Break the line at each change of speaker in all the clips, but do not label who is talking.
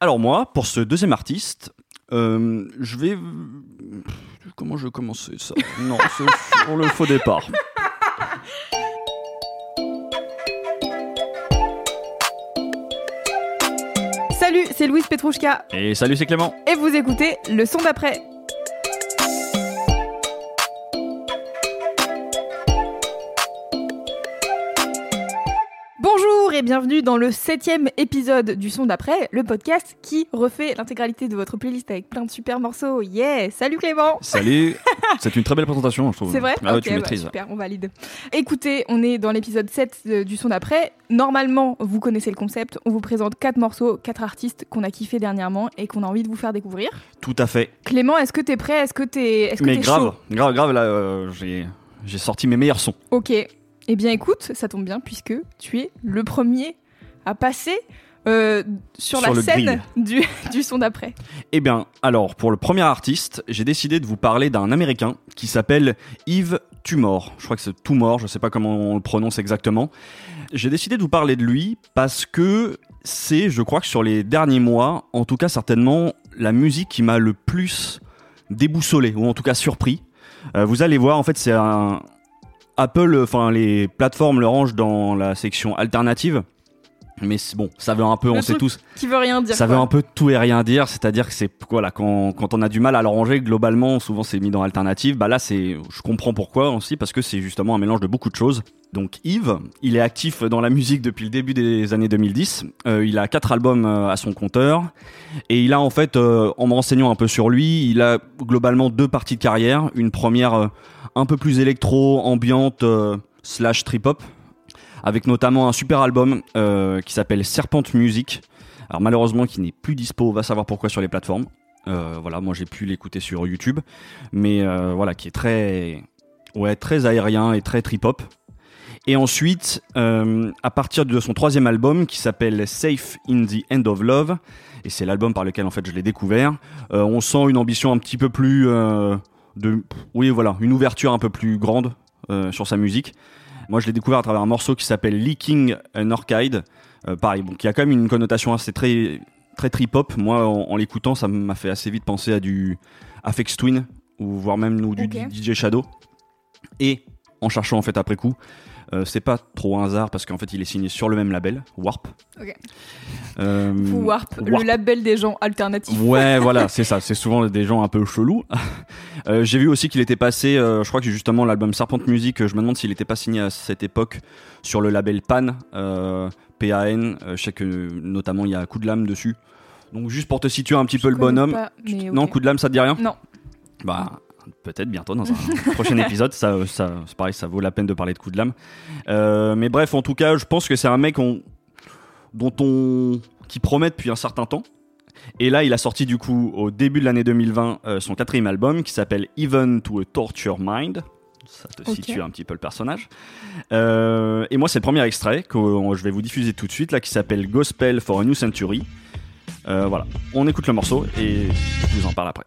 Alors moi, pour ce deuxième artiste, euh, je vais... Comment je vais commencer ça? Non, c'est sur le faux départ.
Salut, c'est Louise Petrouchka
Et salut, c'est Clément.
et vous écoutez le son d'après. Et bienvenue dans le septième épisode du son d'après, le podcast qui refait l'intégralité de votre playlist avec plein de super morceaux. Yeah Salut Clément
Salut. C'est une très belle présentation, je trouve.
C'est vrai?
Ah ouais,
Ok,
tu
bah,
maîtrises.
Super, on valide. Écoutez, on est dans l'épisode 7 de- du son d'après. Normalement, vous connaissez le concept. On vous présente quatre morceaux, quatre artistes qu'on a kiffé dernièrement et qu'on a envie de vous faire découvrir.
Tout à fait.
Clément, est-ce que t'es prêt? Est-ce que t'es que
Mais
t'es
grave,
chaud?
Grave, grave, là, euh, j'ai sorti mes meilleurs sons.
Ok. Eh bien, écoute, ça tombe bien puisque tu es le premier à passer euh, sur,
Sur
la
le
scène du, du son d'après.
Eh bien, alors, pour le premier artiste, j'ai décidé de vous parler d'un Américain qui s'appelle Yves Tumor. Je crois que c'est Tumor, je sais pas comment on le prononce exactement. J'ai décidé de vous parler de lui parce que c'est, je crois que sur les derniers mois, en tout cas certainement, la musique qui m'a le plus déboussolé, ou en tout cas surpris. Euh, vous allez voir, en fait, c'est un... Apple, enfin, les plateformes le rangent dans la section alternative. Mais bon, ça veut un peu,
Le
on sait tous,
Qui veut rien dire.
ça
quoi.
veut un peu tout et rien dire, c'est-à-dire que c'est voilà quand, quand on a du mal à le ranger globalement, souvent c'est mis dans alternative. Bah là c'est, je comprends pourquoi aussi parce que c'est justement un mélange de beaucoup de choses. Donc Yves, il est actif dans la musique depuis le début des années 2010. Euh, il a quatre albums euh, à son compteur et il a en fait, euh, en me renseignant un peu sur lui, il a globalement deux parties de carrière. Une première euh, un peu plus électro, ambiante euh, slash trip hop avec notamment un super album euh, qui s'appelle Serpent Music. Alors malheureusement qui n'est plus dispo, on va savoir pourquoi sur les plateformes. Euh, voilà, moi j'ai pu l'écouter sur YouTube, mais voilà qui est très, aérien et très trip hop. Et ensuite, à partir de son troisième album qui s'appelle Safe in the End of Love, et c'est l'album par lequel en fait je l'ai découvert, on sent une ambition un petit peu plus de, oui voilà, une ouverture un peu plus grande euh, sur sa musique. Moi, je l'ai découvert à travers un morceau qui s'appelle Leaking an Orchid. Euh, pareil, bon, qui a quand même une connotation assez très, très trip hop. Moi, en, en l'écoutant, ça m'a fait assez vite penser à du Afex Twin ou voire même ou du. DJ Shadow. Et en cherchant en fait après coup, euh, c'est pas trop un hasard parce qu'en fait, il est signé sur le même label, Warp.
Ok.
Euh,
Warp, le label des gens alternatifs.
Ouais, voilà, c'est ça. C'est souvent des gens un peu chelous. Euh, J'ai vu aussi qu'il était passé, euh, je crois que justement l'album Serpent Music, je me demande s'il était pas signé à cette époque sur le label Pan, PAN. Je sais que notamment il y a Coup de lame dessus. Donc juste pour te situer un petit
Je
peu le bonhomme.
pas, mais ok.
Non, Coup de lame, ça te dit rien?
Non.
Bah peut-être bientôt dans un prochain épisode. Ça, ça, c'est pareil, ça vaut la peine de parler de Coup de lame. Euh, mais bref, en tout cas, je pense que c'est un mec on- dont on qui promet depuis un certain temps. Et là, il a sorti du coup au début de l'année 2020 euh, son quatrième album qui s'appelle Even to a Torture Mind. Ça te situe un petit peu le personnage. Euh, et moi, c'est le premier extrait que je vais vous diffuser tout de suite, là, qui s'appelle Gospel for a New Century. Voilà, on écoute le morceau et je vous en parle après.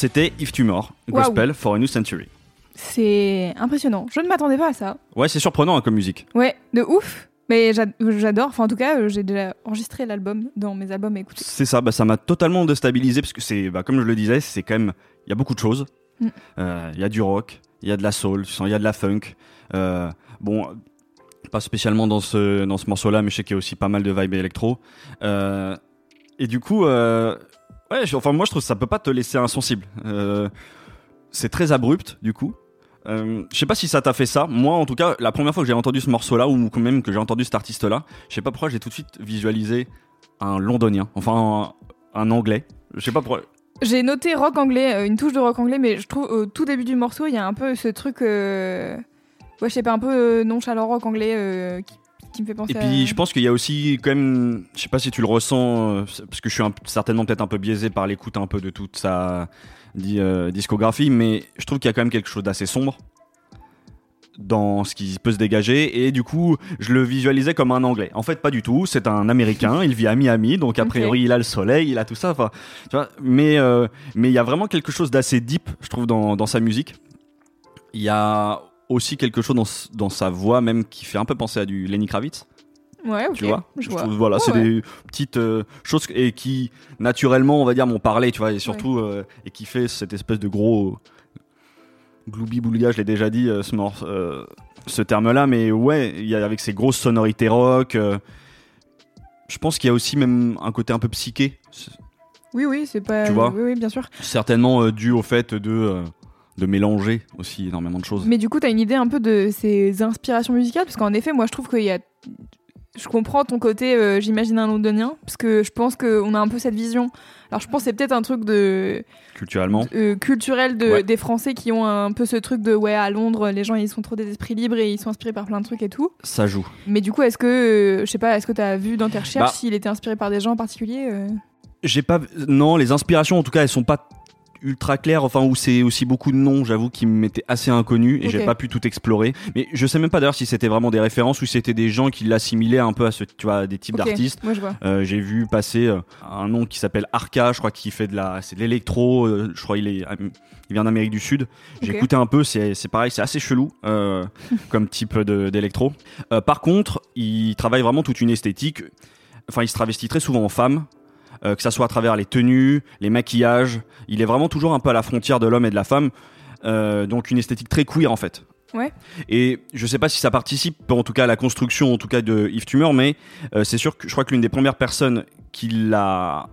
C'était If Tumor. Gospel for a New Century.
C'est impressionnant. Je ne m'attendais pas à ça.
Ouais, c'est surprenant hein, comme musique.
Ouais, de ouf. Mais j'a- j'adore. Enfin, en tout cas, euh, j'ai déjà enregistré l'album dans mes albums à écouter.
C'est ça, bah, ça m'a totalement déstabilisé parce que c'est, bah, comme je le disais, c'est quand même, il y a beaucoup de choses.
Mm.
Euh, Il y a du rock, il y a de la soul, il y a de la funk. Euh, bon, pas spécialement dans ce dans ce morceau-là, mais je sais qu'il y a aussi pas mal de vibes électro. Euh, et du coup, euh, ouais, enfin moi je trouve que ça peut pas te laisser insensible. Euh, c'est très abrupt du coup. Euh, je sais pas si ça t'a fait ça. Moi, en tout cas, la première fois que j'ai entendu ce morceau-là, ou même que j'ai entendu cet artiste-là, je sais pas pourquoi j'ai tout de suite visualisé un londonien, enfin un, anglais. Je sais pas pourquoi.
J'ai noté rock anglais, euh, une touche de rock anglais, mais je trouve au tout début du morceau, il y a un peu ce truc. euh, Ouais, je sais pas, un peu nonchalant rock anglais euh, qui me fait penser
Et
à.
puis, je pense qu'il y a aussi quand même, je sais pas si tu le ressens, euh, parce que je suis un- certainement peut-être un peu biaisé par l'écoute un peu de toute sa euh, discographie, mais je trouve qu'il y a quand même quelque chose d'assez sombre dans ce qui peut se dégager. Et du coup je le visualisais comme un anglais. En fait pas du tout. C'est un américain. Il vit à Miami. Donc a priori il a le soleil. Il a tout ça. Enfin tu vois mais euh, mais il y a vraiment quelque chose d'assez deep je trouve dans, dans sa musique. Il y a aussi quelque chose dans, dans sa voix même qui fait un peu penser à du Lenny Kravitz
Ouais, ok.
tu vois
Je vois.
trouve, voilà c'est
ouais.
des petites euh, choses et qui naturellement on va dire m'ont parlé tu vois et surtout euh, et qui fait cette espèce de gros gloubi boulga je l'ai déjà dit euh, ce ce terme là mais ouais il y a avec ces grosses sonorités rock je pense qu'il y a aussi même un côté un peu psyché
Oui, oui, c'est pas.
Tu vois
Oui, oui, bien sûr.
certainement dû au fait de de mélanger aussi énormément de choses
Mais du coup, t'as une idée un peu de ses inspirations musicales? Parce qu'en effet, moi, je trouve qu'il y a. Je comprends ton côté, euh, j'imagine un londonien, parce que je pense qu'on a un peu cette vision. Alors, je pense que c'est peut-être un truc de
culturellement
euh, culturel de,
Ouais.
des Français qui ont un peu ce truc de ouais, à Londres, les gens ils sont trop des esprits libres et ils sont inspirés par plein de trucs et tout.
ça joue
Mais du coup, est-ce que, euh, je sais pas, est-ce que t'as vu dans tes recherches
Bah.
s'il était inspiré par des gens en particulier
J'ai pas. Non, les inspirations, en tout cas, elles sont pas ultra claires. Enfin, où c'est aussi beaucoup de noms, j'avoue, qui m'étaient assez inconnus et j'ai pas pu tout explorer. Mais je sais même pas d'ailleurs si c'était vraiment des références ou si c'était des gens qui l'assimilaient un peu à ce, tu vois, des types
Ok,
d'artistes. Euh, j'ai vu passer euh, un nom qui s'appelle Arca, je crois qu'il fait de la, c'est de l'électro. euh, je crois il est, il vient d'Amérique du Sud. J'ai écouté un peu, c'est, c'est pareil, c'est assez chelou comme type d'électro. Par contre, il travaille vraiment toute une esthétique. Enfin, il se travestit très souvent en femme. Euh, que ça soit à travers les tenues, les maquillages, il est vraiment toujours un peu à la frontière de l'homme et de la femme, euh, donc une esthétique très queer en fait.
Ouais.
Et je sais pas si ça participe, en tout cas à la construction, en tout cas de Yves Tumor, mais euh, c'est sûr que je crois que l'une des premières personnes qui l'a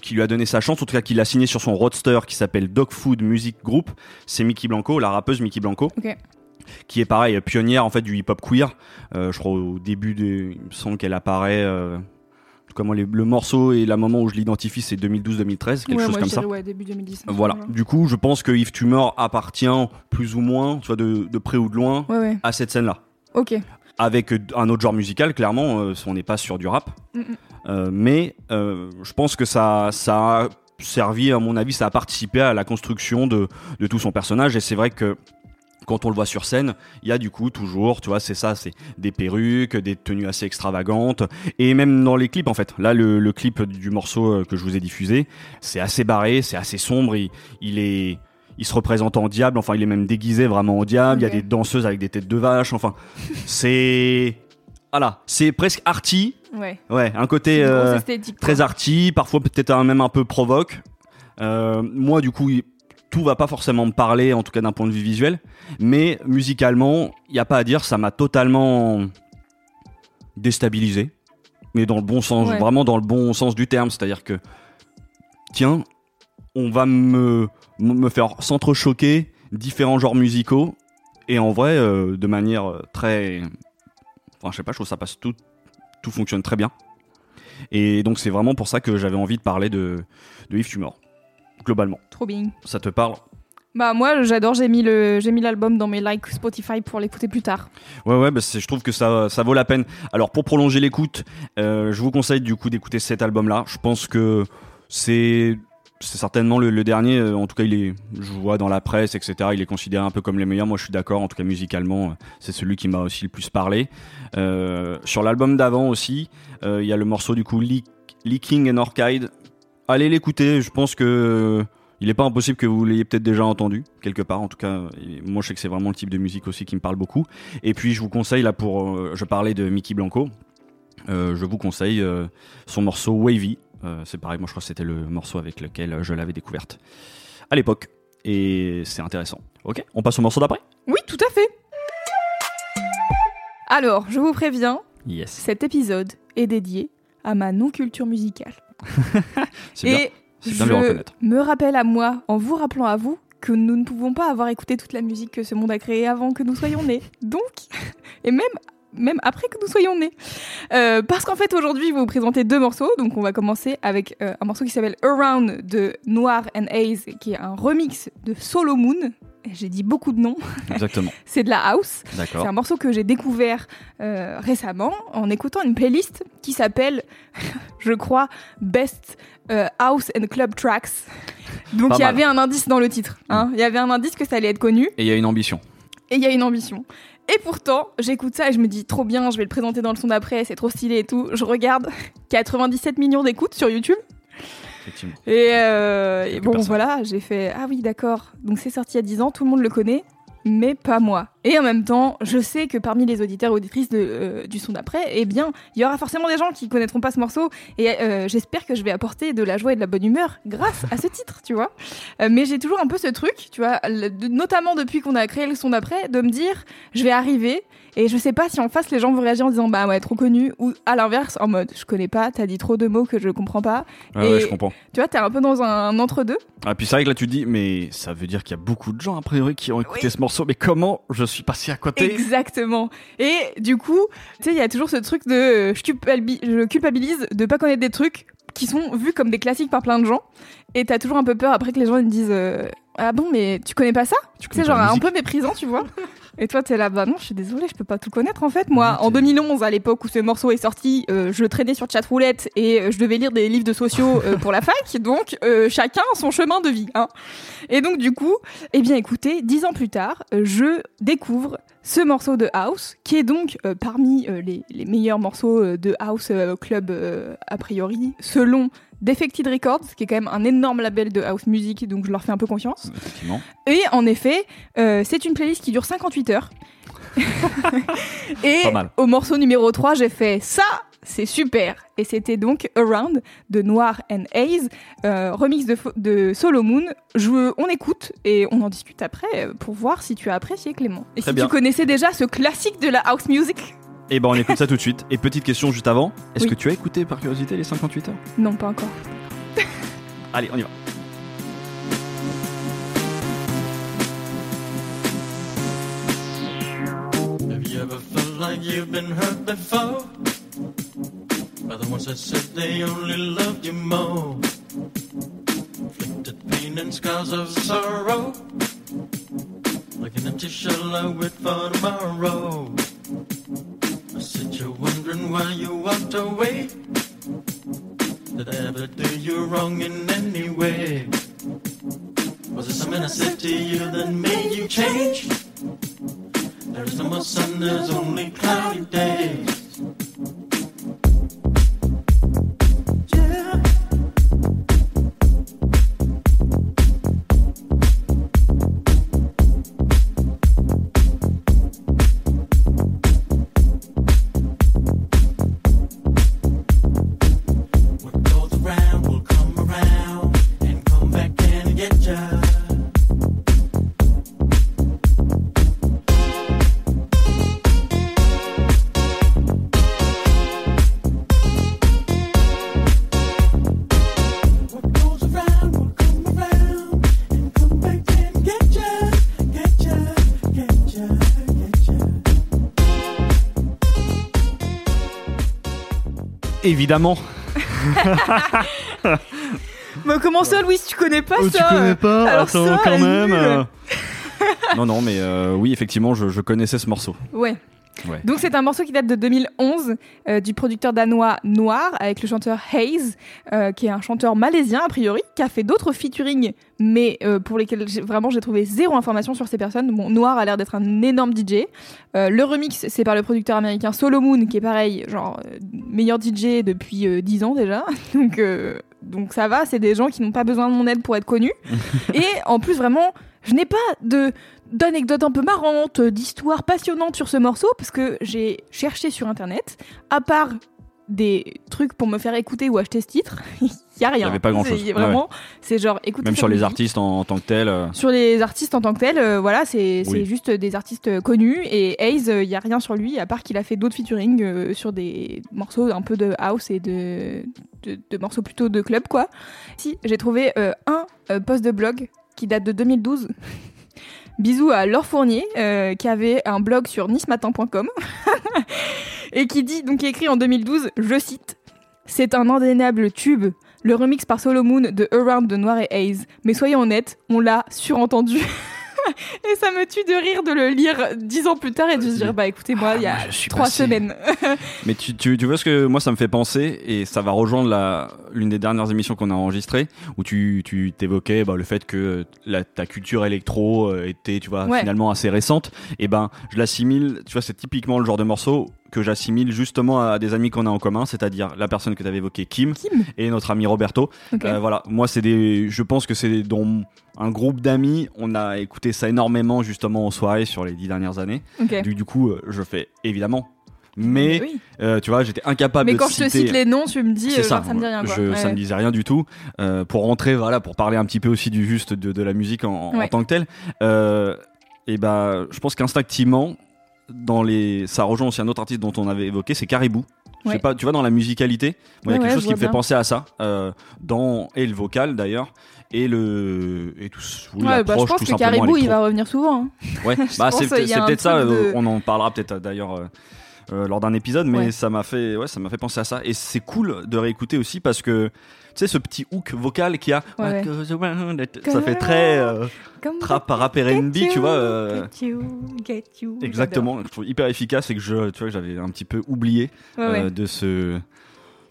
qui lui a donné sa chance, en tout cas qui l'a signé sur son roadster qui s'appelle Dog Food Music Group, c'est Mickey Blanco, la rappeuse Mickey Blanco, qui est pareil pionnière en fait du hip-hop queer. Euh, je crois au début, de, il me semble qu'elle apparaît. Euh, comment les- le morceau et la moment où je l'identifie, c'est 2012-2013, quelque
ouais,
chose comme ça.
ouais, début 2010.
Voilà. Du coup, je pense que Yves Tumor appartient plus ou moins, tu vois, de, de près ou de loin, à cette scène-là.
Ok.
Avec euh, un autre genre musical, clairement, euh, on n'est pas sur du rap.
Mm, mm.
Euh, mais euh, je pense que ça, ça a servi, à mon avis, ça a participé à la construction de, de tout son personnage. Et c'est vrai que quand on le voit sur scène, il y a du coup toujours, tu vois, c'est ça, c'est des perruques, des tenues assez extravagantes, et même dans les clips en fait. Là, le, le clip du morceau euh, que je vous ai diffusé, c'est assez barré, c'est assez sombre, il, il est, il se représente en diable, enfin, il est même déguisé vraiment en diable. Il y a des danseuses avec des têtes de vache, enfin, c'est, voilà, c'est presque arty,
Ouais.
ouais, un côté euh, très arty, parfois peut-être même un peu provoque. Euh, moi, du coup, tout va pas forcément me parler, en tout cas d'un point de vue visuel, mais musicalement, il y a pas à dire, ça m'a totalement déstabilisé, mais dans le bon sens,
Ouais.
vraiment dans le bon sens du terme, c'est-à-dire que tiens, on va me me faire s'entrechoquer différents genres musicaux. Et en vrai, euh, de manière très, enfin, je sais pas, je trouve que ça passe tout, tout fonctionne très bien. Et donc c'est vraiment pour ça que j'avais envie de parler de, de Yves Tumor, globalement.
Trop bien.
Ça te parle
Bah moi j'adore, j'ai mis le j'ai mis l'album dans mes likes Spotify pour l'écouter plus tard.
Ouais, ouais, bah je trouve que ça, ça vaut la peine. Alors, pour prolonger l'écoute, euh, je vous conseille du coup d'écouter cet album-là. Je pense que c'est c'est certainement le, le dernier. euh, En tout cas, il est, je vois dans la presse, etc. Il est considéré un peu comme les meilleurs. Moi, je suis d'accord. En tout cas, musicalement, euh, c'est celui qui m'a aussi le plus parlé. Euh, sur l'album d'avant aussi, euh, il y a le morceau du coup Leak- Leaking and Orchid. Allez l'écouter. Je pense que il n'est pas impossible que vous l'ayez peut-être déjà entendu quelque part. En tout cas, moi, je sais que c'est vraiment le type de musique aussi qui me parle beaucoup. Et puis je vous conseille là pour, euh, je parlais de Mickey Blanco, Euh, je vous conseille euh, son morceau Wavy. C'est pareil, moi je crois que c'était le morceau avec lequel je l'avais découverte à l'époque. Et c'est intéressant. Ok, on passe au morceau d'après?
Oui, tout à fait. Alors, je vous préviens,
Yes,
cet épisode est dédié à ma non-culture musicale.
c'est bien.
Et
c'est bien de le
je
reconnaître.
me rappelle à moi, en vous rappelant à vous, que nous ne pouvons pas avoir écouté toute la musique que ce monde a créée avant que nous soyons nés. Donc, et même même après que nous soyons nés. Euh, parce qu'en fait, aujourd'hui, je vais vous présenter deux morceaux. Donc, on va commencer avec euh, un morceau qui s'appelle Around de Noir and Haze, qui est un remix de Solo Moon. J'ai dit beaucoup de noms.
Exactement.
C'est de la house. C'est
D'accord.
un morceau que j'ai découvert euh, récemment en écoutant une playlist qui s'appelle, je crois, Best House and Club Tracks. Donc il y avait un indice dans le titre. hein. Il y avait un indice que ça allait être connu
Et il y a une ambition.
et il y a une ambition. Et pourtant, j'écoute ça et je me dis trop bien, je vais le présenter dans le son d'après, c'est trop stylé et tout. Je regarde 97 millions d'écoutes sur YouTube.
Effectivement.
Et, euh, et bon,
personne.
voilà, j'ai fait Ah oui, d'accord. Donc c'est sorti il y a 10 ans, tout le monde le connaît, mais pas moi. Et en même temps, je sais que parmi les auditeurs et auditrices de, euh, du son d'après, eh bien, il y aura forcément des gens qui connaîtront pas ce morceau. Et euh, j'espère que je vais apporter de la joie et de la bonne humeur grâce à ce titre, tu vois. Euh, mais j'ai toujours un peu ce truc, tu vois, le- notamment depuis qu'on a créé le son d'après, de me dire Je vais arriver. Et je sais pas si en face les gens vont réagir en disant bah ouais trop connu ou à l'inverse en mode je connais pas t'as dit trop de mots que je comprends pas
Ouais,
Et-
ouais, je comprends.
tu vois t'es un peu dans un entre deux
Ah, puis c'est vrai que là tu dis, mais ça veut dire qu'il y a beaucoup de gens a priori qui ont écouté
Oui.
ce morceau, mais comment je suis passé à côté?
Exactement. Et du coup, tu sais, il y a toujours ce truc de euh, je, culpabi- je culpabilise de pas connaître des trucs qui sont vus comme des classiques par plein de gens. Et t'as toujours un peu peur après que les gens ils te disent euh, ah bon mais tu connais pas ça
Tu
sais genre un peu méprisant tu vois. Et toi t'es là bah non je suis désolée je peux pas tout connaître en fait moi en
t'es-
2011 à l'époque où ce morceau est sorti euh, je traînais sur chatroulette et euh, je devais lire des livres de sociaux euh, pour la fac donc euh, chacun son chemin de vie hein. Et donc du coup eh bien écoutez, dix ans plus tard, je découvre ce morceau de House, qui est donc parmi les, les meilleurs morceaux de House Club a priori, selon Defected Records, qui est quand même un énorme label de House Music, donc je leur fais un peu confiance.
Effectivement.
Et en effet, euh, c'est une playlist qui dure 58 heures. Et au morceau numéro 3, j'ai fait ça, c'est super. Et c'était donc Around de Noir and Haze, euh, remix de, de Solo Moon. Je, on écoute et on en discute après pour voir si tu as apprécié Clément. Et
Très
si
bien.
tu connaissais déjà ce classique de la house music.
Et ben on écoute ça tout de suite. Et petite question juste avant, est-ce
Oui.
que tu as écouté par curiosité les 58 heures?
Non, pas encore.
Allez, on y va.
Have you ever felt like you've been hurt before? By the ones that said they only loved you more. Inflicted pain and scars of sorrow. Like an empty shell I wait for tomorrow. Why you walked away. Did I ever do you wrong in any way? Was it something I said to you that made you change? There is no more sun, there's only cloudy days.
Évidemment.
Mais comment ça, Louis, tu connais pas
Oh,
ça
tu connais pas
Alors
Attends,
ça,
quand même.
nul.
euh. non, non, mais euh, oui, effectivement, je, je connaissais ce morceau.
Ouais.
Ouais.
Donc c'est un morceau qui date de 2011 euh, du producteur danois Noir avec le chanteur Hayes, euh, qui est un chanteur malaisien a priori, qui a fait d'autres featuring, mais euh, pour lesquels vraiment j'ai trouvé zéro information sur ces personnes. Bon, Noir a l'air d'être un énorme DJ. Le remix c'est par le producteur américain Solomon, qui est pareil, genre meilleur DJ depuis euh, 10 ans déjà. Donc donc ça va, c'est des gens qui n'ont pas besoin de mon aide pour être connus. Et en plus vraiment, je n'ai pas de d'anecdotes un peu marrantes, d'histoires passionnantes sur ce morceau, parce que j'ai cherché sur internet, à part des trucs pour me faire écouter ou acheter ce titre, il y a rien.
Il y avait pas grand-chose.
C'est Vraiment, c'est genre écoutez
Même
cette
sur les artistes en, tant que tels. euh,
Sur les artistes en tant que tels, euh, voilà, c'est
Oui.
juste des artistes euh, connus. Et Hayes, il y a rien sur lui, à part qu'il a fait d'autres featuring euh, sur des morceaux un peu de house et de, de, de morceaux plutôt de club, quoi. Si, j'ai trouvé euh, un euh, post de blog qui date de 2012. Bisous à Laure Fournier, euh, qui avait un blog sur nismatin.com et qui dit, donc écrit en 2012, je cite, C'est un indéniable tube, le remix par Solomon de Around de Noir et Hayes. Mais soyons honnêtes, on l'a surentendu. et ça me tue de rire de le lire dix ans plus tard et de se dire, bah écoutez, moi, il y a
moi,
trois
passé.
semaines.
Mais tu, tu, tu vois ce que moi ça me fait penser et ça va rejoindre la l'une des dernières émissions qu'on a enregistrées où tu tu t'évoquais bah, le fait que la, ta culture électro euh, était tu vois
Ouais.
finalement assez récente et ben je l'assimile tu vois c'est typiquement le genre de morceau que j'assimile justement à des amis qu'on a en commun c'est-à-dire la personne que tu avais évoquée Kim
Kim
et notre ami Roberto. Euh, voilà moi c'est des je pense que c'est dans un groupe d'amis on a écouté ça énormément justement en soirée sur les dix dernières années du, du coup euh, je fais évidemment mais
Oui.
euh, tu vois, j'étais incapable
Mais
de
quand je te cite les noms, tu me dis, euh,
ça,
genre, ça me dit rien. Quoi.
Je,
Ouais,
ça me disait rien du tout. Pour rentrer, voilà, pour parler un petit peu aussi du juste de, de la musique en, tant que telle. Et ben, je pense qu'instinctivement, dans les, ça rejoint aussi un autre artiste dont on avait évoqué, c'est Caribou. Je sais
Ouais.
pas, tu vois, dans la musicalité, il y a quelque
ouais,
chose qui me fait penser à ça, euh, dans et le vocal d'ailleurs, et le et tout. oui,
bah, je pense
tout
que Caribou, il va revenir souvent. hein.
Ouais, bah c'est peut-être ça.
de-
On en parlera peut-être euh, d'ailleurs euh, euh, lors d'un épisode, mais
Ouais.
ça m'a fait, ouais, ça m'a fait penser à ça. Et c'est cool de réécouter aussi parce que tu sais ce petit hook vocal qu'il y a,
Ouais,
ça fait très euh, trap, rap R&B,
you,
tu vois. euh,
get you, get you.
exactement, je trouve hyper efficace et que je, tu vois, j'avais un petit peu oublié de ce.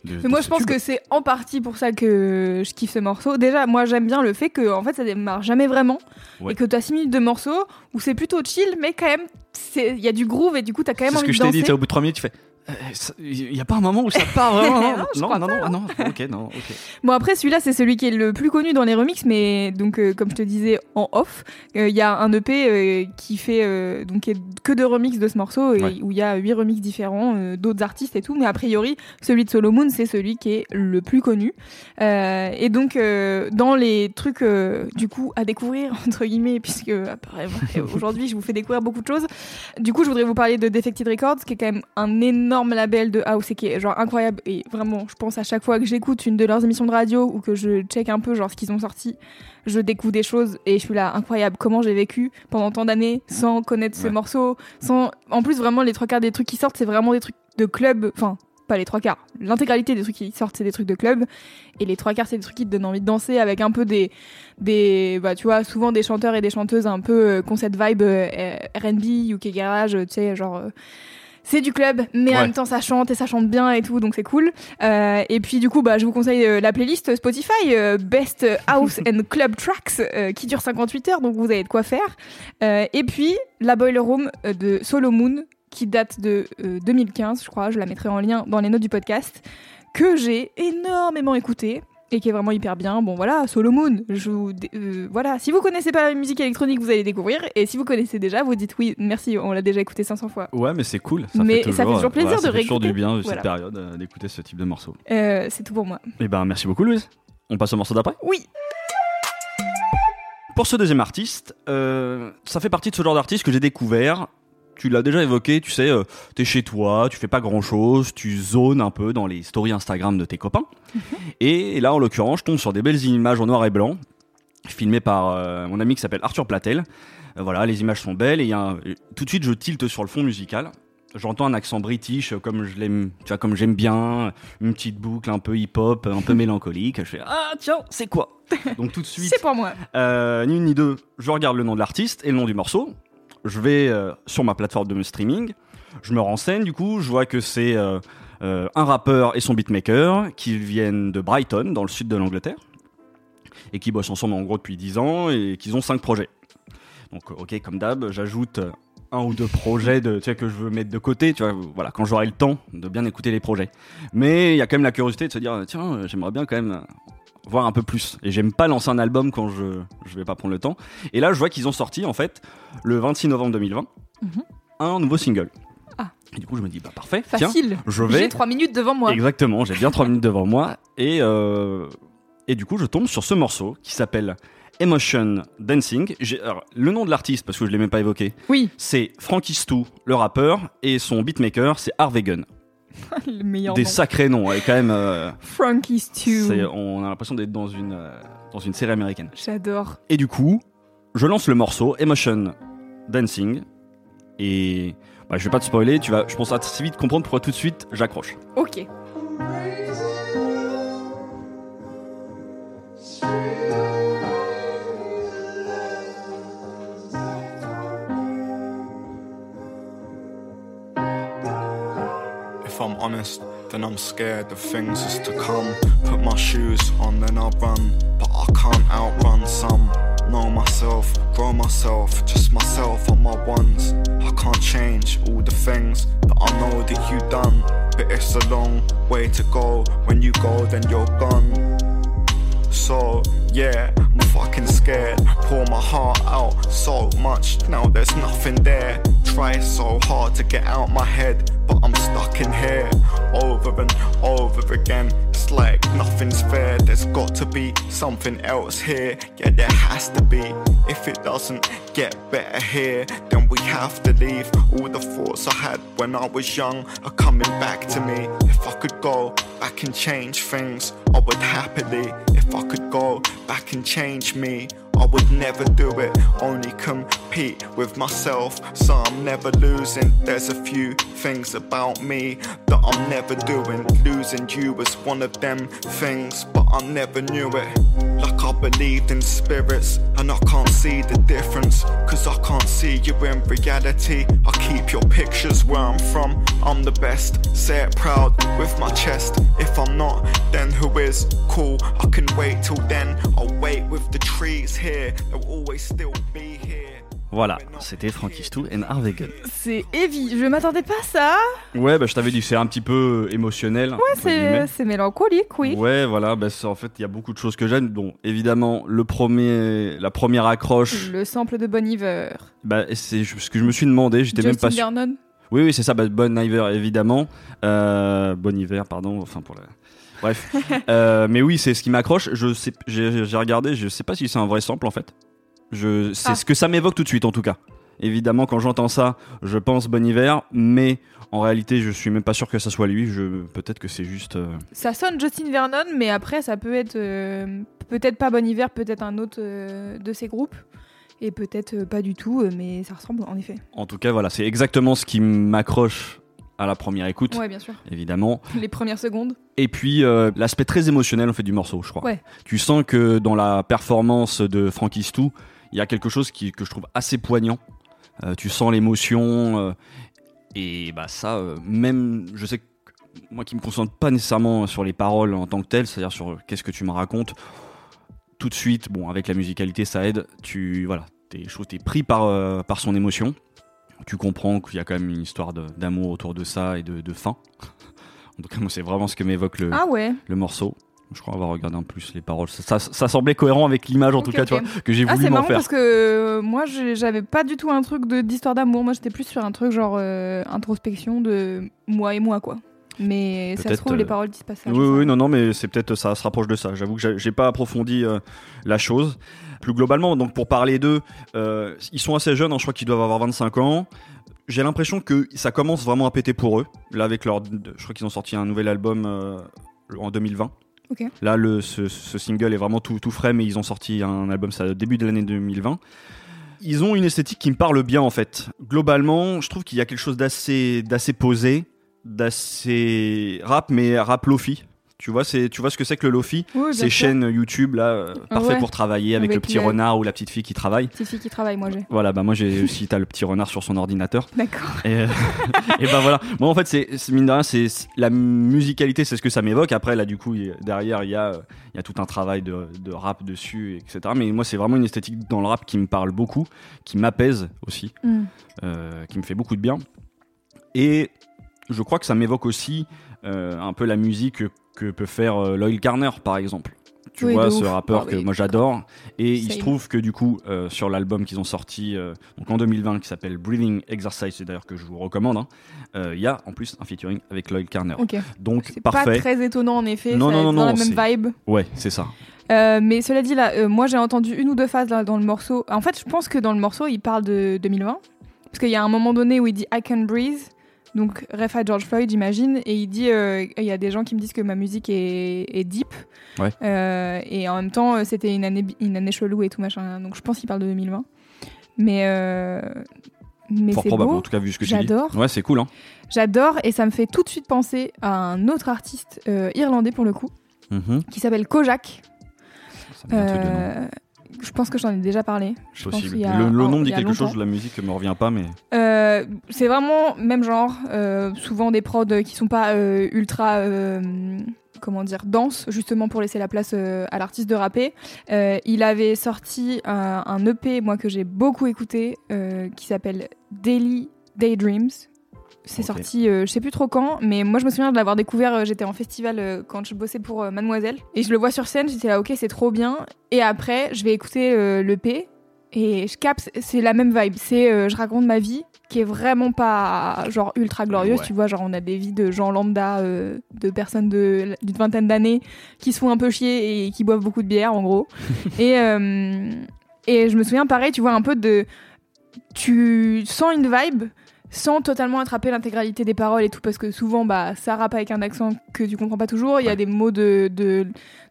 De-
Mais
de
moi, je pense
tube.
que c'est en partie pour ça que je kiffe ce morceau. Déjà, moi, j'aime bien le fait que, en fait, ça démarre jamais vraiment.
Ouais.
Et que t'as 6 minutes de morceau où c'est plutôt chill, mais quand même, il y a du groove et du coup, t'as quand même
c'est ce
envie
que
de
je t'ai dit,
danser.
tu au bout de 3 minutes, tu fais. Euh, Il n'y a pas un moment où ça part vraiment
Non,
non,
crois
non, non, ah non, ok, non, ok.
Bon, après, celui-là, c'est celui qui est le plus connu dans les remixes, mais donc, euh, comme je te disais en off, euh, il y a un EP euh, qui fait euh, donc, que de remixes de ce morceau, et
Ouais.
où il y a 8 remixes différents, euh, d'autres artistes et tout, mais a priori, celui de Solomon, c'est celui qui est le plus connu. Euh, et donc, euh, dans les trucs, euh, du coup, à découvrir, entre guillemets, puisque aujourd'hui, je vous fais découvrir beaucoup de choses, du coup, je voudrais vous parler de Defected Records, qui est quand même un énorme label de house et qui est genre incroyable. Et vraiment, je pense à chaque fois que j'écoute une de leurs émissions de radio ou que je check un peu genre ce qu'ils ont sorti, je découvre des choses et je suis là incroyable. Comment j'ai vécu pendant tant d'années sans connaître
Ouais.
morceaux, sans. En plus, vraiment, les trois quarts des trucs qui sortent, c'est vraiment des trucs de club. Enfin. Pas les trois quarts. L'intégralité des trucs qui sortent, c'est des trucs de club. Et les trois quarts, c'est des trucs qui te donnent envie de danser avec un peu des, des, bah, tu vois, souvent des chanteurs et des chanteuses un peu euh, concept vibe euh, R&B, UK garage, tu sais, genre. euh, c'est du club, mais en même temps ça chante et ça chante bien et tout, donc c'est cool. Euh, et puis du coup, bah, je vous conseille euh, la playlist Spotify euh, Best House and Club Tracks qui dure 58 heures, donc vous avez de quoi faire. Et puis la Boiler Room de Solomon qui date de euh, 2015, je crois. Je la mettrai en lien dans les notes du podcast que j'ai énormément écouté et qui est vraiment hyper bien. Bon voilà, Solomon, je vous euh, voilà, si vous connaissez pas la musique électronique, vous allez découvrir et si vous connaissez déjà, vous dites oui, merci, on l'a déjà écouté 500 fois.
Ouais, mais c'est cool. Ça
Mais
fait
ça fait
toujours, euh,
plaisir de
ça fait toujours du
réécouter.
bien
Voilà.
cette période euh, d'écouter ce type de morceau.
Euh, c'est tout pour moi.
Eh ben, merci beaucoup, Louise. On passe au morceau d'après?
Oui.
Pour ce deuxième artiste, ça fait partie de ce genre d'artiste que j'ai découvert. Tu l'as déjà évoqué, tu sais, euh, t'es chez toi, tu fais pas grand chose, tu zones un peu dans les stories Instagram de tes copains. Et là, en l'occurrence, je tombe sur des belles images en noir et blanc, filmées par euh, mon ami qui s'appelle Arthur Platel. Euh, voilà, les images sont belles et il y a un- tout de suite, je tilte sur le fond musical. j'entends un accent british comme je l'aime, tu vois, comme j'aime bien, une petite boucle un peu hip-hop, un peu mélancolique. Je fais ah tiens, c'est quoi? Donc tout de suite,
C'est pour moi.
ni une ni deux, je regarde le nom de l'artiste et le nom du morceau. Je vais euh, sur ma plateforme de streaming, je me renseigne du coup, je vois que c'est euh, euh, un rappeur et son beatmaker qui viennent de Brighton, dans le sud de l'Angleterre, et qui bossent ensemble en gros depuis 10 ans et qu'ils ont 5 projets. Donc ok, comme d'hab, j'ajoute un ou deux projets de, tu sais, que je veux mettre de côté, tu vois, voilà, quand j'aurai le temps de bien écouter les projets. Mais il y a quand même la curiosité de se dire, tiens, j'aimerais bien quand même voir un peu plus. Et j'aime pas lancer un album quand je, je vais pas prendre le temps. Et là, je vois qu'ils ont sorti, en fait, le 26 novembre 2020,
Mhm.
un nouveau single.
Ah.
Et du coup, je me dis, bah parfait, tiens,
Facile.
je vais.
J'ai trois minutes devant moi.
Exactement, j'ai bien 3 minutes devant moi. Et, euh, et du coup, je tombe sur ce morceau qui s'appelle Emotion Dancing. Alors, le nom de l'artiste, parce que je l'ai même pas évoqué,
Oui,
c'est Frankie Stu, le rappeur, et son beatmaker, c'est Harvey Gunn.
le meilleur
Des
nom.
sacrés noms, et quand même, euh,
Frankie Stew.
on a l'impression d'être dans une, euh, dans une série américaine.
J'adore.
Et du coup, je lance le morceau Emotion Dancing, et bah, je vais pas te spoiler, tu vas, je pense assez vite comprendre pourquoi tout de suite j'accroche.
Ok.
Honest, then I'm scared of things is to come. Put my shoes on, then I'll run. But I can't outrun some. Know myself, grow myself, just myself on my ones. I can't change all the things that I know that you done. But it's a long way to go. When you go, then you're gone. So, yeah, fucking scared. Pour my heart out so much, now there's nothing there. Try so hard to get out my head, but I'm stuck in here over and over again. It's like nothing's fair, there's got to be something else here. Yeah, there has to be. If it doesn't get better here, then we have to leave. All the thoughts I had when I was young are coming back to me. If I could go back and change things, I would happily. If I could go back and change me, I would never do it. Only compete with myself, so I'm never losing. There's a few things about me that I'm never doing. Losing you was one of them things, but I never knew it. I believed in spirits, and I can't see the difference. Cause I can't see you in reality. I keep your pictures where I'm from. I'm the best. Say it proud with my chest. If I'm not, then who is? Cool, I can wait till then. I'll wait with the trees here. They'll always still be.
Voilà, c'était Frankie Stu and Harvey Gunn.
C'est heavy. Je m'attendais pas à ça.
Ouais, bah je t'avais dit, c'est un petit peu émotionnel.
Ouais, c'est mélancolique, oui.
Ouais, voilà, bah, en fait, il y a beaucoup de choses que j'aime. Bon, évidemment, le premier, la première accroche,
Le sample de Bon Iver.
bah, c'est ce que je me suis demandé, j'étais même pas sûr.
Vernon.
Oui, oui, c'est ça, bah, Bon Iver, évidemment. Euh, bon Hiver, pardon, enfin pour la... Bref. Euh, mais oui, c'est ce qui m'accroche. J'ai regardé, je sais pas si c'est un vrai sample en fait. Je, c'est
Ah.
ce que ça m'évoque tout de suite en tout cas. Évidemment, quand j'entends ça, je pense Bon Hiver, mais en réalité, je suis même pas sûr que ça soit lui. Je, peut-être que c'est juste. euh,
Ça sonne Justin Vernon, mais après, ça peut être euh, peut-être pas Bon Hiver, peut-être un autre euh, de ces groupes. Et peut-être euh, pas du tout, euh, mais ça ressemble en effet.
En tout cas, voilà, c'est exactement ce qui m'accroche à la première écoute,
Ouais, bien sûr.
évidemment.
Les premières secondes.
Et puis euh, l'aspect très émotionnel en fait du morceau, je crois.
Ouais.
Tu sens que dans la performance de Frankie Stu, il y a quelque chose qui, que je trouve assez poignant. Euh, tu sens l'émotion euh, et bah ça, euh, même je sais que moi qui me concentre pas nécessairement sur les paroles en tant que telles, c'est-à-dire sur qu'est-ce que tu me racontes. Tout de suite, bon, avec la musicalité, ça aide. Tu voilà, t'es, je trouve, t'es pris par par son émotion. Tu comprends qu'il y a quand même une histoire d'amour autour de ça et de, de fin. En tout cas, moi, c'est vraiment ce que m'évoque le,
Ah ouais.
le morceau. Je crois avoir regardé en plus les paroles. Ça, ça- ça semblait cohérent avec l'image, en tout cas, tu
ok.
vois, que j'ai
Ah,
voulu
c'est
m'en
marrant
faire.
parce que euh, moi, j'avais pas du tout un truc d'histoire d'amour. Moi, j'étais plus sur un truc genre euh, introspection de moi et moi, quoi. Mais ça se trouve, les
euh,
paroles disent pas ça.
Oui, oui, non, non, mais c'est peut-être ça se rapproche de ça. J'avoue que j'ai- pas approfondi la chose. Plus globalement, donc pour parler d'eux, ils sont assez jeunes, hein, je crois qu'ils doivent avoir 25 ans. J'ai l'impression que ça commence vraiment à péter pour eux. Là, avec leur. Je crois qu'ils ont sorti un nouvel album euh, en 2020. Là, le, ce, ce single est vraiment tout, tout frais, mais ils ont sorti un album ça, début de l'année 2020. ils ont une esthétique qui me parle bien en fait. Globalement, je trouve qu'il y a quelque chose d'assez d'assez posé, d'assez rap, mais rap lofi. Tu vois, c'est tu vois ce que c'est que le lofi
Oui,
Ces
sûr.
chaînes YouTube là, euh, parfait
ouais.
pour travailler avec,
Avec
le petit
la-
renard ou la petite fille qui travaille.
Petite fille qui travaille, moi j'ai.
Voilà, bah moi j'ai aussi t'as le petit renard sur son ordinateur.
D'accord.
Et, euh, et bah voilà. Moi en fait c'est mine de rien c'est la musicalité c'est ce que ça m'évoque. Après là du coup y derrière il y a euh, y a tout un travail de, de rap dessus etc. Mais moi c'est vraiment une esthétique dans le rap qui me parle beaucoup, qui m'apaise aussi,
Mm.
euh, qui me fait beaucoup de bien. Et je crois que ça m'évoque aussi euh, un peu la musique que, peut faire euh, Loyal Carner par exemple. Tu
Oui,
vois ce
ouf.
rappeur
Ah
que
oui.
moi j'adore et il se trouve que du coup euh, sur l'album qu'ils ont sorti euh, donc en 2020 qui s'appelle Breathing Exercise c'est d'ailleurs que je vous recommande hein, euh, il y a en plus un featuring avec Loyal Carner
Ok.
donc
C'est pas
parfait
très étonnant en effet.
Non,
ça
non, non,
dans la même vibe.
ouais c'est ça
Euh, mais cela dit, là, euh, moi j'ai entendu une ou deux phases là, dans le morceau. En fait, je pense que dans le morceau, il parle de 2020. Parce qu'il y a un moment donné où il dit I can breathe. Donc, ref à George Floyd, j'imagine. Et il dit euh, il y a des gens qui me disent que ma musique est, est deep.
Ouais.
Euh, et en même temps, euh, c'était une année, une année chelou et tout machin. Donc, je pense qu'il parle de 2020. Mais. Euh, mais
fort
c'est
probable
beau.
en tout cas vu ce que tu dis
J'adore.
ouais c'est cool hein
J'adore. Et ça me fait tout de suite penser à un autre artiste irlandais pour le coup,
Mhm.
qui s'appelle Kojak.
Ça me
je pense que j'en ai déjà parlé. Je
possible le, nom me dit quelque chose
longtemps.
la musique me revient pas mais
Euh, c'est vraiment même genre, euh, souvent des prods qui sont pas euh, ultra, comment dire, denses, justement pour laisser la place à l'artiste de rapper. Il avait sorti un, un EP, moi que j'ai beaucoup écouté, qui s'appelle Daily Daydreams. C'est sorti, euh, je sais plus trop quand, mais moi je me souviens de l'avoir découvert. euh, J'étais en festival euh, quand je bossais pour euh, Mademoiselle et je le vois sur scène. J'étais là, ok, c'est trop bien. Et après, je vais écouter euh, l'EP et je capte, c'est la même vibe. C'est je raconte ma vie qui est vraiment pas genre ultra glorieuse.
Ouais.
Tu vois, genre on a des vies de gens lambda, de personnes de- d'une vingtaine d'années qui se font un peu chier et qui boivent beaucoup de bière en gros. et, et je me souviens pareil, tu vois, un peu de. Tu sens une vibe sans totalement attraper l'intégralité des paroles et tout, parce que souvent, bah, ça rappe avec un accent que tu comprends pas toujours. Il y a des mots de, de,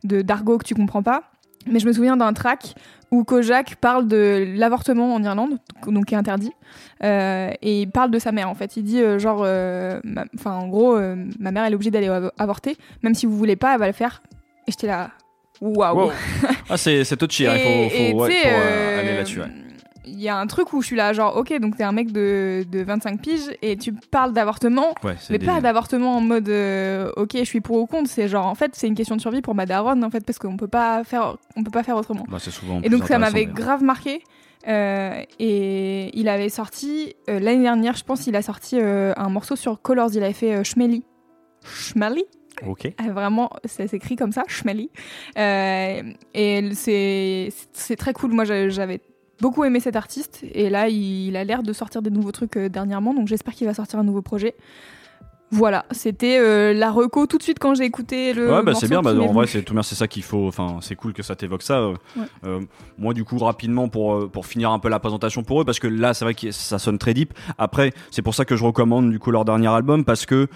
de- d'argot que tu comprends pas. Mais je me souviens d'un track où Kojak parle de l'avortement en Irlande, donc qui est interdit, Euh, et il parle de sa mère en fait. Il dit euh, genre, euh, enfin en gros, ma mère elle est obligée d'aller av- avorter, même si vous voulez pas, elle va le faire. Et j'étais là, waouh.
Wow. ah c'est c'est touchy hein, il faut, faut, ouais, aller là-dessus ouais.
Il y a un truc où je suis là, genre, ok, donc t'es un mec de, de 25 piges et tu parles d'avortement,
Ouais,
mais
des-
pas d'avortement en mode, euh, ok, je suis pour ou contre. C'est genre, en fait, c'est une question de survie pour ma daronne, en fait, parce qu'on peut pas faire, on peut pas faire autrement.
bah, c'est souvent
Et donc ça m'avait grave marqué. Euh, et il avait sorti euh, l'année dernière, je pense, il a sorti un morceau sur Colors. Il avait fait Schmelly. Schmelly?
Ok
Euh, Vraiment, ça s'écrit comme ça, Schmelly. Euh, et c'est c'est très cool. Moi, j'a- j'avais beaucoup aimé cet artiste. Et là, il a l'air de sortir des nouveaux trucs euh, dernièrement. Donc j'espère qu'il va sortir un nouveau projet. Voilà, c'était euh, la reco tout de suite quand j'ai écouté le.
Ouais, bah c'est bien. Bah, en vrai, c'est tout bien, c'est ça qu'il faut. Enfin, c'est cool que ça t'évoque ça. euh.
Ouais.
Euh, moi, du coup, rapidement pour pour finir un peu la présentation pour eux, parce que là, c'est vrai que ça sonne très deep. Après, c'est pour ça que je recommande du coup leur dernier album, parce que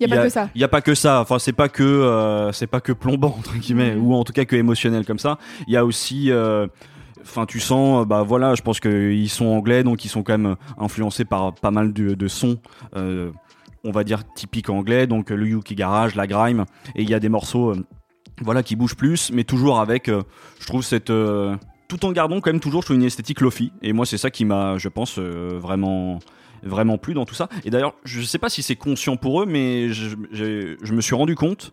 Il y a pas que ça.
Il y a pas que ça. Enfin, c'est pas que euh, c'est pas que plombant entre guillemets,
Mhm.
ou en tout cas que émotionnel comme ça. Il y a aussi euh, Enfin, tu sens, euh, bah voilà, je pense qu'ils sont anglais, donc ils sont quand même influencés par pas mal de, de sons, euh, on va dire typiques anglais, donc le UK Garage, la grime, et il y a des morceaux, euh, voilà, qui bougent plus, mais toujours avec, euh, je trouve cette, euh, tout en gardant quand même toujours une esthétique lofi, et moi c'est ça qui m'a, je pense, euh, vraiment vraiment plu dans tout ça. Et d'ailleurs, je sais pas si c'est conscient pour eux, mais je, je me suis rendu compte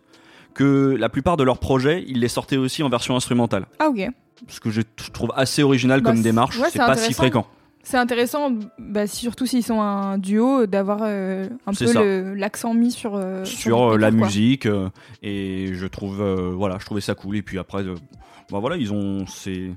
que la plupart de leurs projets, ils les sortaient aussi en version instrumentale
Ah, ok.
Ce que je trouve assez original
Bah,
comme
c'est-
démarche.
ouais,
c'est pas si fréquent.
C'est intéressant, bah, surtout s'ils sont un duo, d'avoir euh, un peu l'accent mis sur, euh,
Sur euh, la
quoi.
musique et je trouve voilà, je trouvais ça cool et puis après bah voilà, ils ont c'est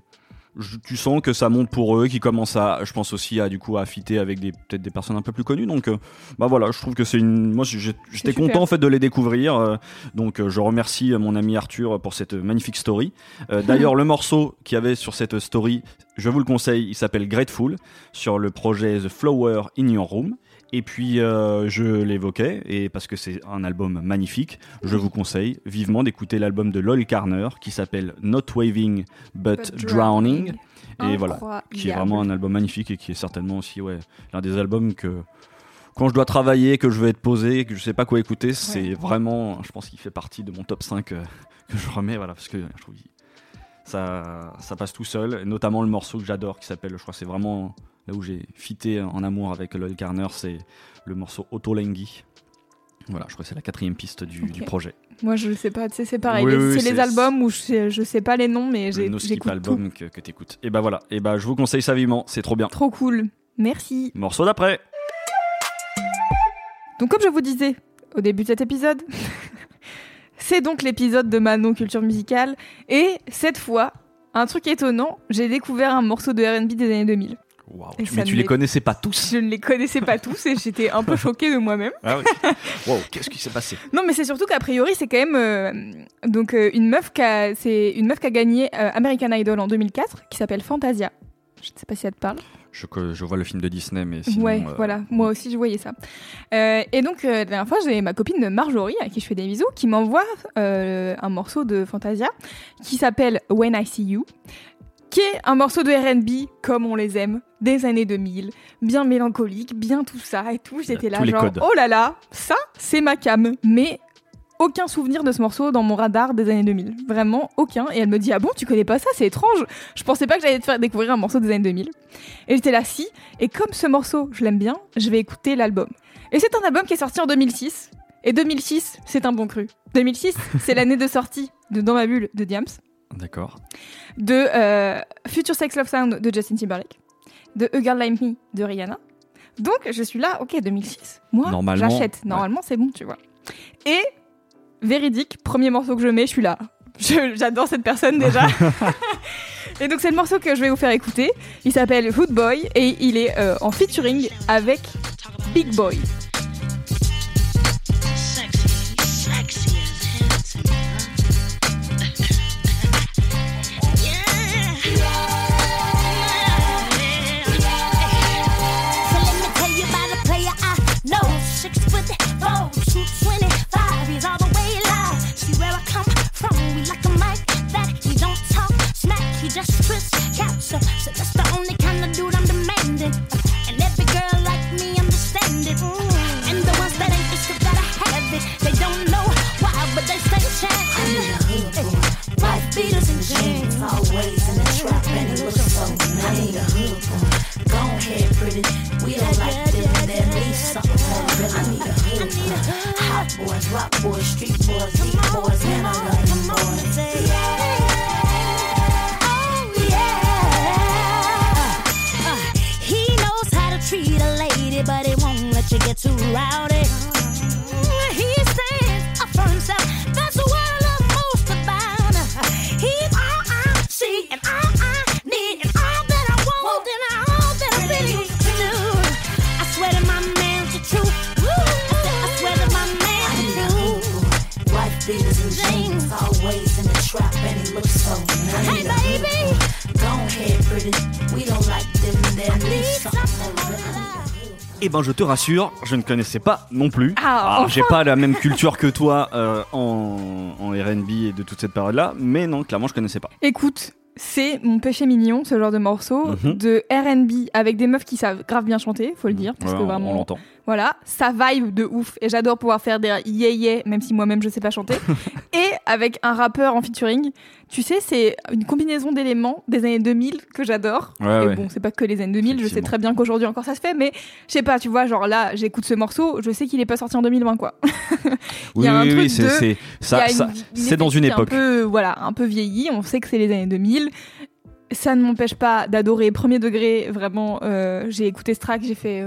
je- tu sens que ça monte pour eux, qui commencent à, je pense aussi à du coup à fitter avec des peut-être des personnes un peu plus connues. Donc, euh, bah voilà, je trouve que c'est une, moi j'étais content en fait de les découvrir. euh, donc, euh, je remercie mon ami Arthur pour cette magnifique story. D'ailleurs, le morceau qu'il y avait sur cette story, je vous le conseille, il s'appelle Grateful sur le projet The Flower in Your Room. Et puis, euh, je l'évoquais, et parce que c'est un album magnifique, je vous conseille vivement d'écouter l'album de Lol Carner qui s'appelle Not Waving But,
But
Drowning.
Drowning.
Et voilà, qui est vraiment un album magnifique et qui est certainement aussi ouais, l'un des albums que quand je dois travailler, que je veux être posé, que je sais pas quoi écouter, c'est vraiment, je pense qu'il fait partie de mon top 5 euh, que je remets, voilà, parce que je trouve ça, ça passe tout seul, et notamment le morceau que j'adore qui s'appelle, je crois que c'est vraiment là où j'ai fité en amour avec Lol Carner, c'est le morceau Otolenghi. Voilà, je crois que c'est la quatrième piste du, du projet.
Moi, je sais pas, tu sais, c'est pareil.
Oui,
Les-
oui,
c'est les albums où je sais, je sais pas les noms, mais
Le
j'ai-
no skip
j'écoute tout.
album que, que t'écoutes. Et bah voilà, et bah je vous conseille ça vivement, c'est trop bien.
Trop cool. Merci.
Morceau d'après.
Donc, comme je vous disais au début de cet épisode, c'est donc l'épisode de ma non-culture musicale. Et cette fois, un truc étonnant, j'ai découvert un morceau de RB des années 2000. Et ça
Mais tu
ne
les connaissais pas tous.
Je ne les connaissais pas tous et j'étais un peu choquée de moi-même.
Ah oui. Wow, qu'est-ce qui s'est passé?
Non, mais c'est surtout qu'a priori, c'est quand même euh, donc euh, une meuf qui a, c'est une meuf qui a gagné euh, American Idol en 2004, qui s'appelle Fantasia. Je ne sais pas si elle te parle.
je, vois le film de Disney, mais sinon.
ouais, voilà. Moi aussi, je voyais ça. Et donc, la dernière fois, j'ai ma copine Marjorie, à qui je fais des bisous, qui m'envoie un morceau de Fantasia qui s'appelle When I See You, qui est un morceau de R&B comme on les aime des années 2000, bien mélancolique, bien tout ça et tout. J'étais là
tous
genre oh là là, ça c'est ma cam, mais aucun souvenir de ce morceau dans mon radar des années 2000. Vraiment aucun. Et elle me dit Ah bon, tu connais pas ça C'est étrange. Je pensais pas que j'allais te faire découvrir un morceau des années 2000. Et j'étais là, si. Et comme ce morceau, je l'aime bien, je vais écouter l'album. Et c'est un album qui est sorti en 2006. Et 2006, c'est un bon cru. 2006, c'est l'année de sortie de Dans ma bulle de Diams,
D'accord.
de euh, Future Sex Love Sound de Justin Timberlake, de A Girl Like Me de Rihanna. Donc je suis là, ok, 2006. Moi, j'achète. Normalement, c'est bon, tu vois. Et véridique, premier morceau que je mets, je suis là. J'adore cette personne déjà. et donc c'est le morceau que je vais vous faire écouter. Il s'appelle Hood Boy et il est euh, en featuring avec Big Boy.
Ben, je te rassure, je ne connaissais pas non plus.
Ah, enfin.
J'ai pas la même culture que toi euh, en, en R&B et de toute cette période-là, mais non, clairement, je connaissais pas.
Écoute, c'est mon péché mignon, ce genre de morceau
Mhm.
de R&B avec des meufs qui savent grave bien chanter, faut le dire, parce
Ouais,
que vraiment,
on l'entend.
voilà, ça vibe de ouf et j'adore pouvoir faire des yeah yeah, même si moi-même je sais pas chanter. et avec un rappeur en featuring, tu sais, c'est une combinaison d'éléments des années 2000 que j'adore.
Ouais,
et
ouais.
bon, c'est pas que les années 2000, je sais très bien qu'aujourd'hui encore ça se fait, mais je sais pas, tu vois, genre là, j'écoute ce morceau, je sais qu'il est pas sorti en 2020 quoi.
Oui, oui, c'est ça, c'est dans une époque.
Un peu, voilà, un peu vieilli. On sait que c'est les années 2000. Ça ne m'empêche pas d'adorer premier degré. Vraiment, euh, j'ai écouté ce track, j'ai fait.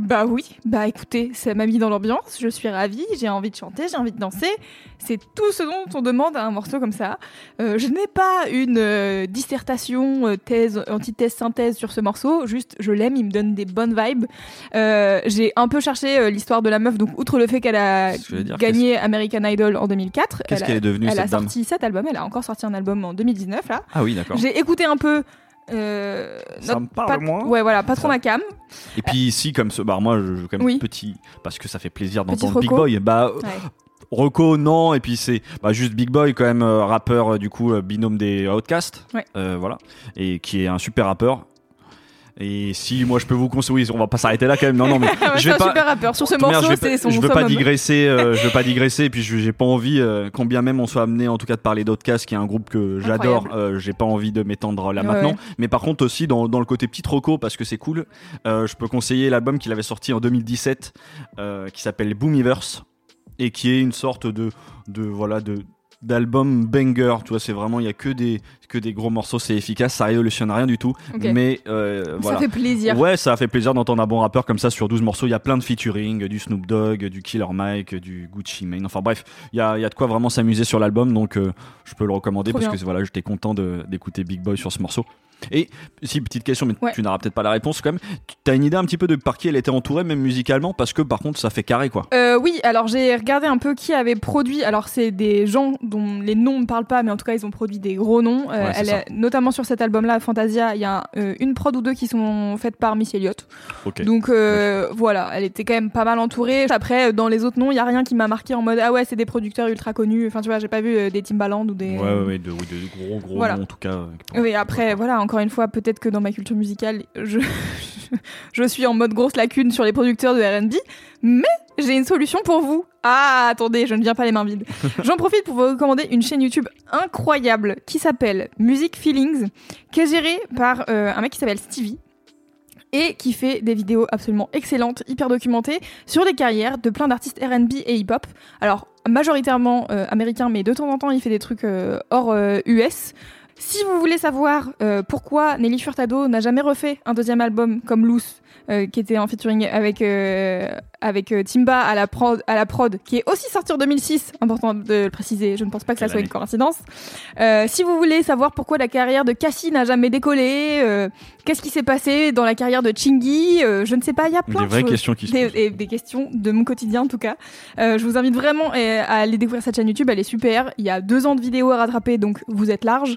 Bah oui, bah écoutez, ça m'a mis dans l'ambiance, je suis ravie, j'ai envie de chanter, j'ai envie de danser. C'est tout ce dont on demande à un morceau comme ça. Euh, je n'ai pas une euh, dissertation, euh, thèse, antithèse, synthèse sur ce morceau, juste je l'aime, il me donne des bonnes vibes. Euh, j'ai un peu cherché euh, l'histoire de la meuf, donc outre le fait qu'elle a
dire,
gagné American Idol en 2004,
Qu'est-ce qu'elle est devenue,
elle a
dame?
sorti cet album, elle a encore sorti un album en 2019 là.
Ah oui, d'accord.
J'ai écouté un peu Euh,
Ça me parle
pat-
moins.
Ouais, voilà, patron
Ça.
Macam.
Et puis ici, comme ce, bah moi, je, quand même
Oui.
petit, parce que ça fait plaisir d'entendre Big. Boy. Bah, euh,
Ouais.
Non, et puis c'est bah, juste Big Boy, quand même, euh, rappeur, euh, du coup, binôme des Outcasts.
Ouais.
Voilà. Et qui est un super rappeur. Et si moi je peux vous conseiller, oui, on va pas s'arrêter là quand même. Non, non, mais
Ouais,
je vais pas.
super rappeur. Sur ce
Merde,
morceau,
je vais
c'est
pas-
son
Je veux pas digresser, euh, je veux pas digresser, et puis je- j'ai pas envie, euh, quand bien même on soit amené en tout cas de parler d'Outcast, qui est un groupe que j'adore, euh, j'ai pas envie de m'étendre là
Ouais,
maintenant.
ouais.
Mais par contre aussi dans, dans le côté petit roco, parce que c'est cool, euh, je peux conseiller l'album qu'il avait sorti en 2017, euh, qui s'appelle Boomiverse, et qui est une sorte de, de voilà de d'album banger tu vois c'est vraiment il y a que des que des gros morceaux c'est efficace ça révolutionne rien du tout mais euh, voilà
Ça fait plaisir.
Ouais, ça a fait plaisir d'entendre un bon rappeur comme ça sur 12 morceaux. Il y a plein de featuring, du Snoop Dogg, du Killer Mike, du Gucci Mane. Enfin bref, il y a, il y a de quoi vraiment s'amuser sur l'album, donc euh, je peux le recommander
Trop
parce
bien.
que voilà, j'étais content d'écouter Big Boy sur ce morceau. Et si, petite question, mais
Ouais.
tu n'auras peut-être pas la réponse quand même. Tu as une idée un petit peu de par qui elle était entourée, même musicalement, parce que par contre, ça fait carré quoi.
Euh, oui, alors j'ai regardé un peu qui avait produit. Alors c'est des gens dont les noms ne parlent pas, mais en tout cas ils ont produit des gros noms. Euh,
Ouais, c'est
elle
ça.
est- notamment sur cet album-là, Fantasia, il y a euh, une prod ou deux qui sont faites par Missy Elliott. Donc voilà, elle était quand même pas mal entourée. Après, dans les autres noms, il y a rien qui m'a marqué en mode ah ouais, c'est des producteurs ultra connus. Enfin tu vois, j'ai pas vu des Timbaland ou des.
Ouais, ouais, de, oui, gros, gros
Voilà.
noms en tout cas.
Oui, après, voilà, encore une fois, peut-être que dans ma culture musicale, je, je suis en mode grosse lacune sur les producteurs de RB, mais j'ai une solution pour vous. Ah, attendez, je ne viens pas les mains vides. J'en profite pour vous recommander une chaîne YouTube incroyable qui s'appelle Music Feelings, qui est gérée par euh, un mec qui s'appelle Stevie et qui fait des vidéos absolument excellentes, hyper documentées, sur les carrières de plein d'artistes RB et hip-hop. Alors, majoritairement euh, américains, mais de temps en temps, il fait des trucs euh, hors euh, US. Si vous voulez savoir euh, pourquoi Nelly Furtado n'a jamais refait un deuxième album comme Loose, euh, qui était en featuring avec, euh, avec euh, Timba à la, prod, à la prod, qui est aussi sorti en 2006, important de le préciser, je ne pense pas que ça soit une coïncidence. Euh, si vous voulez savoir pourquoi la carrière de Cassie n'a jamais décollé, qu'est-ce qui s'est passé dans la carrière de Chingy, je ne sais pas, il y a plein
Des
de
vraies
choses
questions qui se
des,
posent.
des- questions de mon quotidien en tout cas. Je vous invite vraiment à aller découvrir cette chaîne YouTube, elle est super. Il y a deux ans de vidéos à rattraper, donc vous êtes large.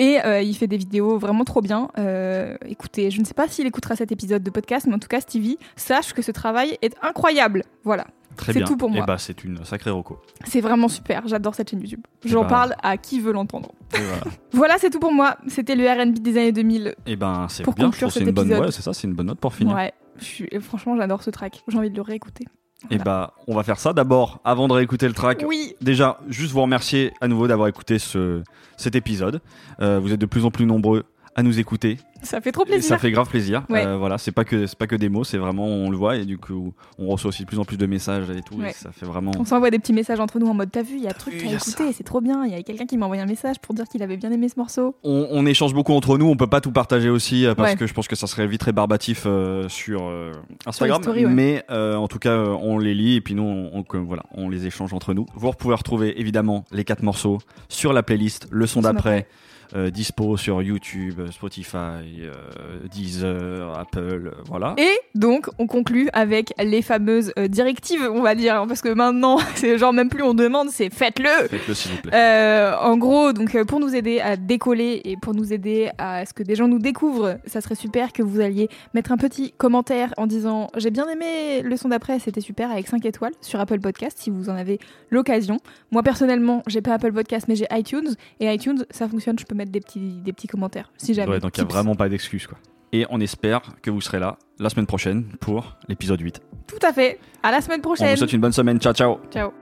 Et euh, il fait des vidéos vraiment trop bien. Euh, écoutez, je ne sais pas s'il écoutera cet épisode de podcast, mais en tout cas, Stevie, sache que ce travail est incroyable. Voilà,
Très
c'est
bien.
tout pour moi.
Et bah, c'est une sacrée roco.
c'est vraiment super. J'adore cette chaîne YouTube. J'en
bah.
parle à qui veut l'entendre.
Voilà.
Voilà, c'est tout pour moi. C'était le RB des années 2000.
Et ben, c'est
Pour
bien. Je c'est une bonne, ouais, c'est ça, c'est une bonne note pour finir.
Ouais, je suis- franchement, j'adore ce track. J'ai envie de le réécouter.
Et bah, on va faire ça d'abord, avant de réécouter le track.
Oui,
Déjà, juste vous remercier à nouveau d'avoir écouté ce, cet épisode. Euh, vous êtes de plus en plus nombreux à nous écouter.
ça fait trop
Et
plaisir.
ça fait grave plaisir.
Ouais.
Euh, voilà, c'est pas que c'est pas que des mots, c'est vraiment on le voit et du coup on reçoit aussi de plus en plus de messages et tout. et ça fait vraiment.
On s'envoie des petits messages entre nous en mode T'as vu, il y a un truc à écouter, c'est trop bien. Il y a quelqu'un qui m'a envoyé un message pour dire qu'il avait bien aimé ce morceau.
On, on échange beaucoup entre nous. On peut pas tout partager aussi euh, parce
Ouais.
que je pense que ça serait vite rébarbatif euh, sur euh, Instagram.
stories, ouais.
Mais en tout cas, on les lit et puis nous, on, voilà, on les échange entre nous. Vous pouvez retrouver évidemment les quatre morceaux sur la playlist Le son d'après. Euh, dispo sur YouTube, Spotify, euh, Deezer, Apple, euh, voilà.
Et donc, on conclut avec les fameuses euh, directives, on va dire, hein, parce que maintenant, c'est genre même plus on demande, c'est faites-le.
Faites-le s'il vous plaît.
Euh, en gros, donc euh, pour nous aider à décoller et pour nous aider à ce que des gens nous découvrent, ça serait super que vous alliez mettre un petit commentaire en disant j'ai bien aimé le son d'après, c'était super avec 5 étoiles sur Apple Podcast si vous en avez l'occasion. Moi personnellement, j'ai pas Apple Podcast mais j'ai iTunes et iTunes ça fonctionne, je peux mettre des petits des petits commentaires si jamais.
Ouais, donc il n'y a vraiment pas d'excuses quoi. Et on espère que vous serez là la semaine prochaine pour l'épisode 8.
Tout à fait. À la semaine
On
prochaine.
vous souhaite une bonne semaine. Ciao ciao.
Ciao.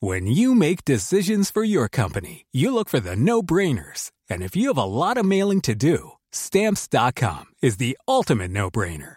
When you make decisions for your company, you look for the no brainers. And if you have a lot of mailing to do, stamps.com is the ultimate no brainer.